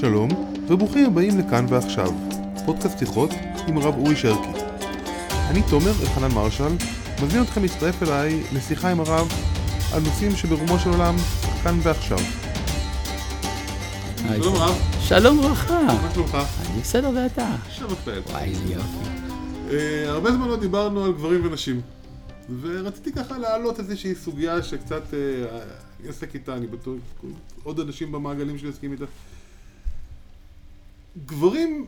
שלום, וברוכים הבאים לכאן ועכשיו, פודקאסט שיחות עם הרב אורי שרקי. אני תומר אלחנן מרשל, מזמין אתכם להצטרף אליי לשיחה עם הרב על נושאים שברומו של עולם כאן ועכשיו. שלום רב. שלום וברכה. מה שלומך? אני בסדר ואתה? שבפל. וואי, לי יופי. אה, הרבה זמן לא דיברנו על גברים ונשים. ורציתי ככה להעלות איזושהי סוגיה שקצת אה, אני עוסק איתה, אני בטוח, עוד אנשים במעגלים שלי עוסקים איתה. גברים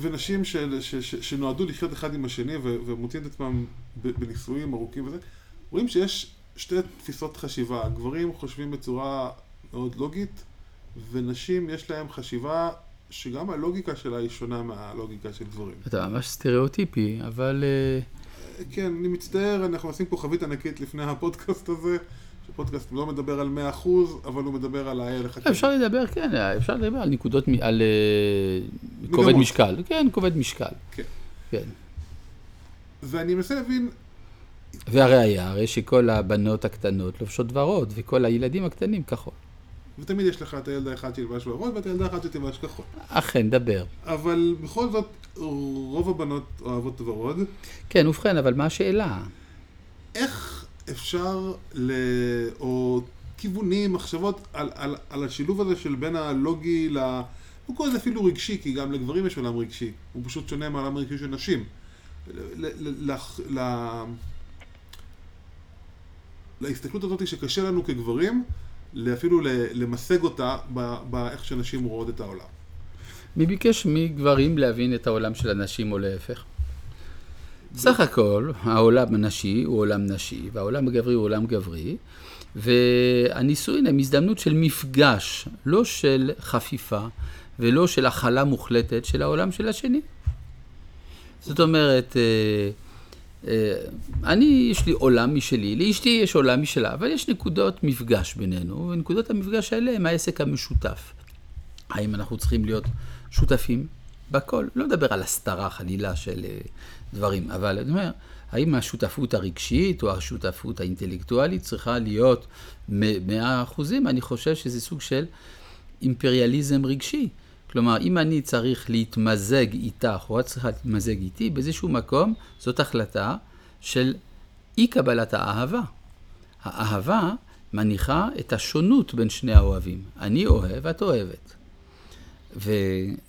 ונשים של, ש, ש, שנועדו לחיות אחד עם השני ו, ומוצאים את עצמם בנישואים ארוכים וזה, רואים שיש שתי תפיסות חשיבה. גברים חושבים בצורה מאוד לוגית, ונשים יש להם חשיבה שגם הלוגיקה שלה היא שונה מהלוגיקה של גברים. אתה ממש סטריאוטיפי, אבל אה, כן, אני מצטער, אנחנו עושים פה חבית ענקית לפני הפודקאסט הזה, שפודקאסט לא מדבר על 100%, אבל הוא מדבר על ההלך הכללי. אפשר לדבר, כן, אפשר לדבר על נקודות, על אה, כובד. משקל. כן, כובד משקל. כן. כן. ואני מנסה להבין, והראיה, הרי שכל הבנות הקטנות לובשות ורוד, וכל הילדים הקטנים כחול. ותמיד יש לך את הילד האחד שילבש ורוד ואת הילדה האחת שתלבש כחול. אכן, דבר. אבל בכל זאת, רוב הבנות אוהבות ורוד. כן, ובכן, אבל מה השאלה? איך אפשר, ל... או כיוונים, מחשבות, על, על, על השילוב הזה של בין הלוגי ל... לא קורא לזה אפילו רגשי, כי גם לגברים יש עולם רגשי. הוא פשוט שונה מהעולם הרגשי של נשים. ל... ל... ל... להסתכלות הזאת שקשה לנו כגברים, אפילו למסג אותה באיך שנשים רואות את העולם. מי ביקש מגברים להבין את העולם של הנשים או להפך? סך הכל, העולם הנשי הוא עולם נשי, והעולם הגברי הוא עולם גברי, והנישואין הם הזדמנות של מפגש, לא של חפיפה ולא של הכלה מוחלטת של העולם של השני. זאת אומרת, אה, אה, אני, יש לי עולם משלי, לאשתי יש עולם משלה, אבל יש נקודות מפגש בינינו, ונקודות המפגש האלה הם העסק המשותף. האם אנחנו צריכים להיות שותפים בכל? לא מדבר על הסתרה חלילה של אה, דברים, אבל אני אומר, האם השותפות הרגשית או השותפות האינטלקטואלית צריכה להיות מ- מאה אחוזים? אני חושב שזה סוג של אימפריאליזם רגשי. כלומר, אם אני צריך להתמזג איתך, או את צריכה להתמזג איתי, באיזשהו מקום זאת החלטה של אי קבלת האהבה. האהבה מניחה את השונות בין שני האוהבים. אני אוהב, את אוהבת. ו-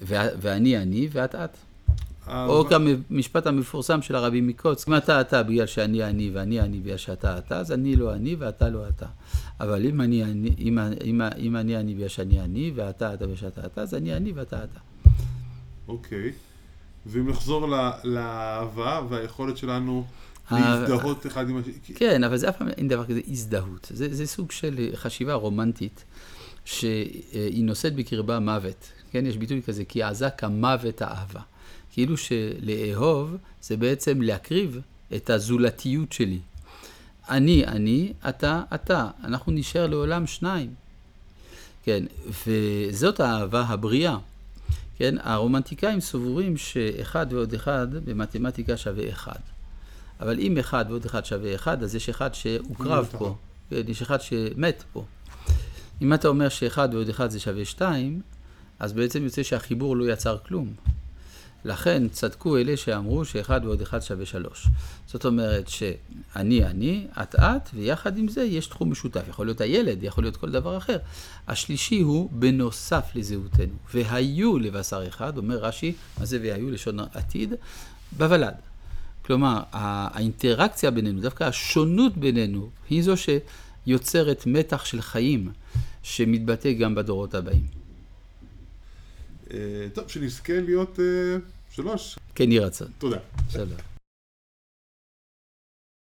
ו- ואני אני ואת את. או גם המשפט המפורסם של הרבי מקוץ, אם אתה אתה בגלל שאני אני ואני אני בגלל שאתה אתה, אז אני לא אני ואתה לא אתה. אבל אם אני אני, אם, אם, אם אני אני בגלל שאני אני ואתה אתה בגלל שאתה אתה, אז אני אני ואתה אתה. אוקיי. ואם נחזור לאהבה והיכולת שלנו אה, להזדהות אחד עם השני. כן, אבל זה אף פעם אין דבר כזה הזדהות. זה, זה סוג של חשיבה רומנטית, שהיא נושאת בקרבה מוות. כן, יש ביטוי כזה, כי עזה כמוות האהבה. כאילו שלאהוב זה בעצם להקריב את הזולתיות שלי. אני, אני, אתה, אתה. אנחנו נשאר לעולם שניים. כן, וזאת האהבה הבריאה. כן, הרומנטיקאים סבורים שאחד ועוד אחד במתמטיקה שווה אחד. אבל אם אחד ועוד אחד שווה אחד, אז יש אחד שהוקרב. פה. כן, יש אחד שמת פה. אם אתה אומר שאחד ועוד אחד זה שווה שתיים, אז בעצם יוצא שהחיבור לא יצר כלום. לכן צדקו אלה שאמרו שאחד ועוד אחד שווה שלוש. זאת אומרת שאני אני, את את, ויחד עם זה יש תחום משותף. יכול להיות הילד, יכול להיות כל דבר אחר. השלישי הוא בנוסף לזהותנו. והיו לבשר אחד, אומר רש"י, מה זה והיו לשון עתיד? בוולד. כלומר, האינטראקציה בינינו, דווקא השונות בינינו, היא זו שיוצרת מתח של חיים, שמתבטא גם בדורות הבאים. אה, טוב, שנזכה להיות אה, שלוש. כן יהי רצון. תודה. שלום.